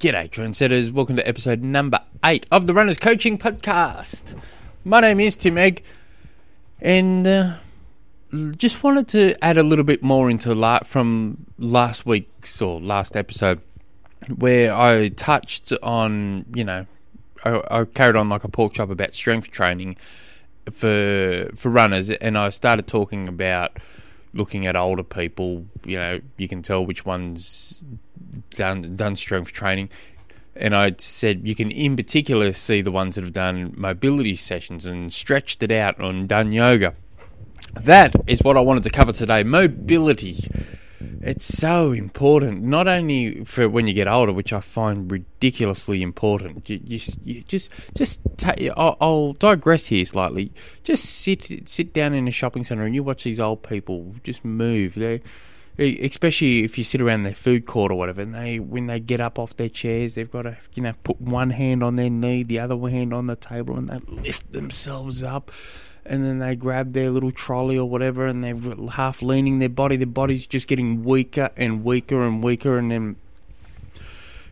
G'day, trendsetters. Welcome to episode number eight of the Runners Coaching Podcast. My name is Tim Egg, and uh, just wanted to add a little bit more into la- from last week's or last episode, where I touched on, you know, I, I carried on like a pork chop about strength training for for runners, and I started talking about looking at older people. You know, you can tell which ones done done strength training, and I said you can in particular see the ones that have done mobility sessions and stretched it out and done yoga. That is what I wanted to cover today. Mobility. It's so important, not only for when you get older, which I find ridiculously important. You, you, you just, just, ta- I'll, I'll digress here slightly. Just sit, sit down in a shopping centre and you watch these old people just move. They, especially if you sit around their food court or whatever, and they when they get up off their chairs, they've got to you know put one hand on their knee, the other hand on the table, and they lift themselves up, and then they grab their little trolley or whatever, and they're half leaning their body. Their body's just getting weaker and weaker and weaker, and then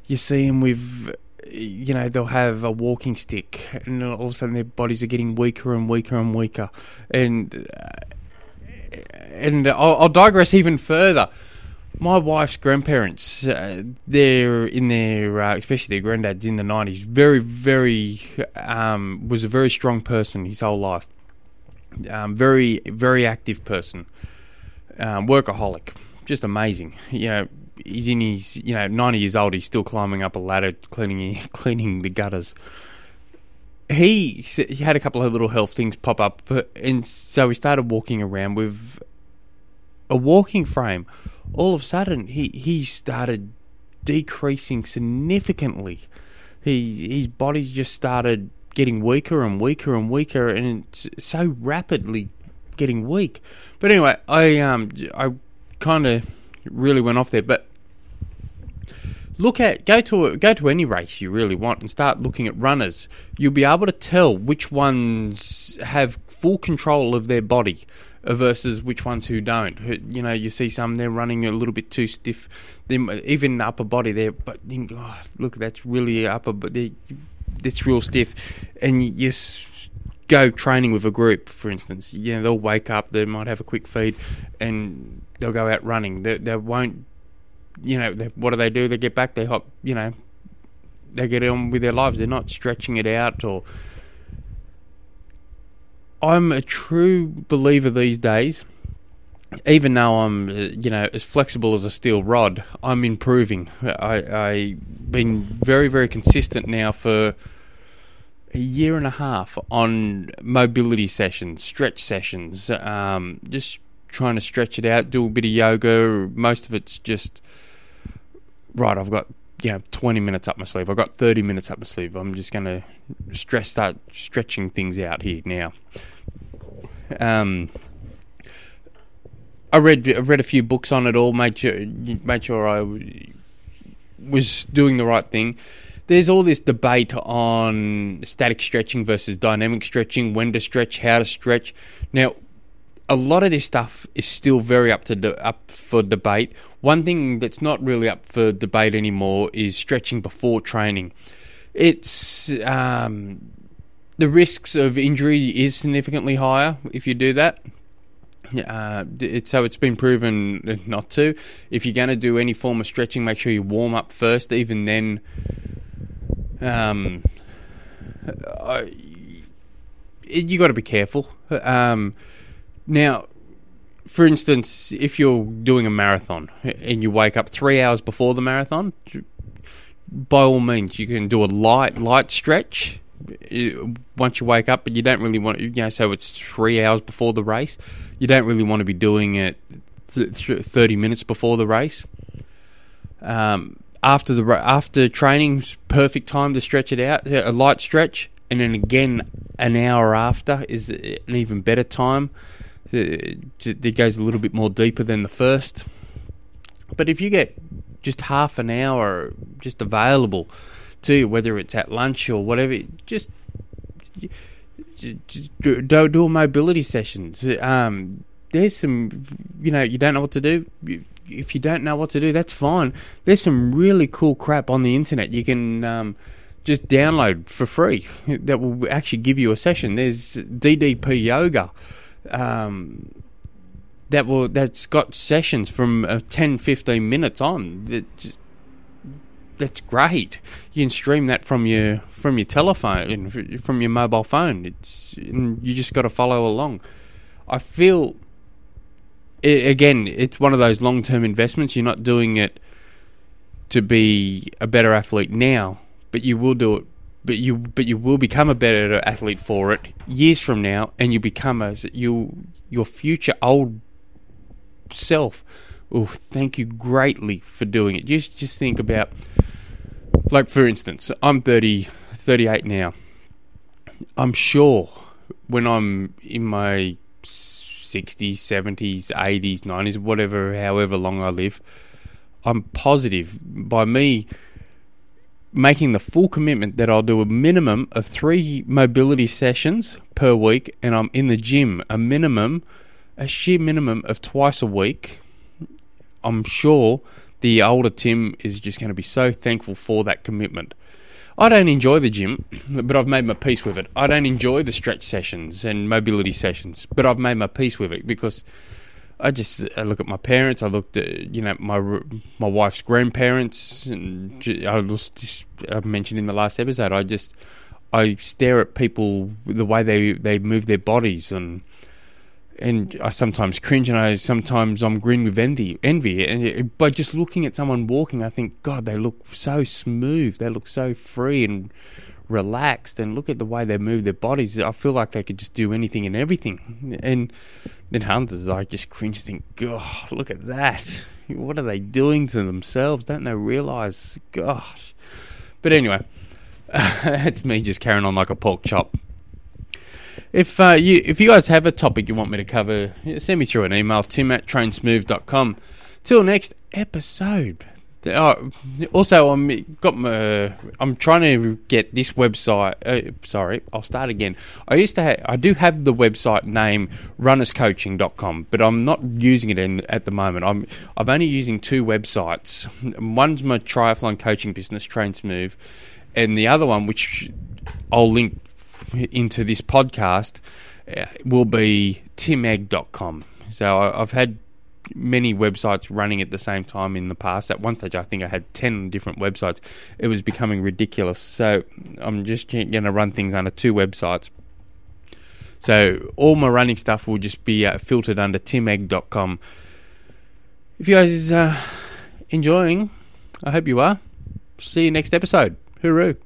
you see them with. You know they'll have a walking stick, and all of a sudden their bodies are getting weaker and weaker and weaker, and and I'll, I'll, digress even further. My wife's grandparents, uh, they're in their, uh, especially their granddad's in the nineties. Very, very um, was a very strong person his whole life. Um, very, very active person. Um, workaholic, just amazing. You know, he's in his, you know, ninety years old. He's still climbing up a ladder, cleaning, cleaning the gutters he he had a couple of little health things pop up, and so he started walking around with a walking frame. All of a sudden, he he started decreasing significantly. He his body just started getting weaker and weaker and weaker, and it's so rapidly getting weak. But anyway, I um I kind of really went off there, but look at go to go to any race you really want and start looking at runners. You'll be able to tell which ones have full control of their body versus which ones who don't. You know, you see some they're running a little bit too stiff. They, even the upper body there, but think, oh, look, that's really upper, but it's real stiff, and you just go training with a group, for instance. You know, they'll wake up, they might have a quick feed, and they'll go out running. They, they won't you know, what do they do? They get back, they hop, you know, they get on with their lives. They're not stretching it out or. I'm a true believer these days. Even though I'm, you know, as flexible as a steel rod, I'm improving. I, I've been very, very consistent now for a year and a half on mobility sessions, stretch sessions, um, just trying to stretch it out, do a bit of yoga. Most of it's just right, I've got you know 20 minutes up my sleeve. I've got 30 minutes up my sleeve. I'm just going to stress start stretching things out here now. Um, I read I read a few books on it all. Made sure made sure I was doing the right thing. There's all this debate on static stretching versus dynamic stretching, when to stretch, how to stretch. Now, a lot of this stuff is still very up to de- up for debate. One thing that's not really up for debate anymore is stretching before training. It's um, the risks of injury is significantly higher if you do that. Uh, so it's been proven not to. If you're going to do any form of stretching, make sure you warm up first. Even then, um, I, you got to be careful. Um, now, for instance, if you're doing a marathon and you wake up three hours before the marathon, by all means, you can do a light light stretch uh, once you wake up, but you don't really want you know. So it's three hours before the race. You don't really want to be doing it th- thirty minutes before the race. Um, after the after training's perfect time to stretch it out. A light stretch, and then again an hour after is an even better time it goes a little bit more deeper than the first. But if you get just half an hour just available to you, whether it's at lunch or whatever, just, just do, do a mobility sessions. Um, there's some, you know, you don't know what to do. If you don't know what to do, that's fine. There's some really cool crap on the internet you can um, just download for free that will actually give you a session. There's DDP Yoga. Um, that will that's got sessions from uh, 10 15 minutes on that just, that's great you can stream that from your from your telephone from your mobile phone it's you just got to follow along i feel it, again it's one of those long-term investments. You're not doing it to be a better athlete now but you will do it but you but you will become a better athlete for it years from now and you become a you your future old self oh thank you greatly for doing it. Just just think about like for instance i'm 30 38 now. I'm sure when i'm in my 60s 70s 80s 90s whatever however long i live i'm positive by me making the full commitment that I'll do a minimum of three mobility sessions per week, and I'm in the gym a minimum a sheer minimum of twice a week, I'm sure the older Tim is just going to be so thankful for that commitment. I don't enjoy the gym, but I've made my peace with it. I don't enjoy the stretch sessions and mobility sessions, but I've made my peace with it because I just I look at my parents. I looked at you know my my wife's grandparents, and I just I mentioned in the last episode. I just I stare at people the way they they move their bodies and and I sometimes cringe, and I sometimes I'm green with envy. Envy, and by just looking at someone walking, I think, God, they look so smooth. They look so free and relaxed, and look at the way they move their bodies. I feel like they could just do anything and everything. And then hunters, I just cringe, think, God, look at that. What are they doing to themselves? Don't they realize? Gosh. But anyway, it's me just carrying on like a pork chop. If uh, you if you guys have a topic you want me to cover, send me through an email, tim at trainsmooth.com. Till next episode. Oh, also, I'm got my. I'm trying to get this website. Uh, sorry, I'll start again. I used to. have. I do have the website name runnerscoaching.com, but I'm not using it in, at the moment. I'm. I'm only using two websites. One's my triathlon coaching business, Train Smooth, and the other one, which I'll link into this podcast uh, will be timegg.com. So I've had many websites running at the same time in the past. At one stage, I think I had 10 different websites. It was becoming ridiculous. So I'm just going to run things under two websites. So all my running stuff will just be uh, filtered under timegg.com. If you guys are uh, enjoying, I hope you are. See you next episode. Hooroo.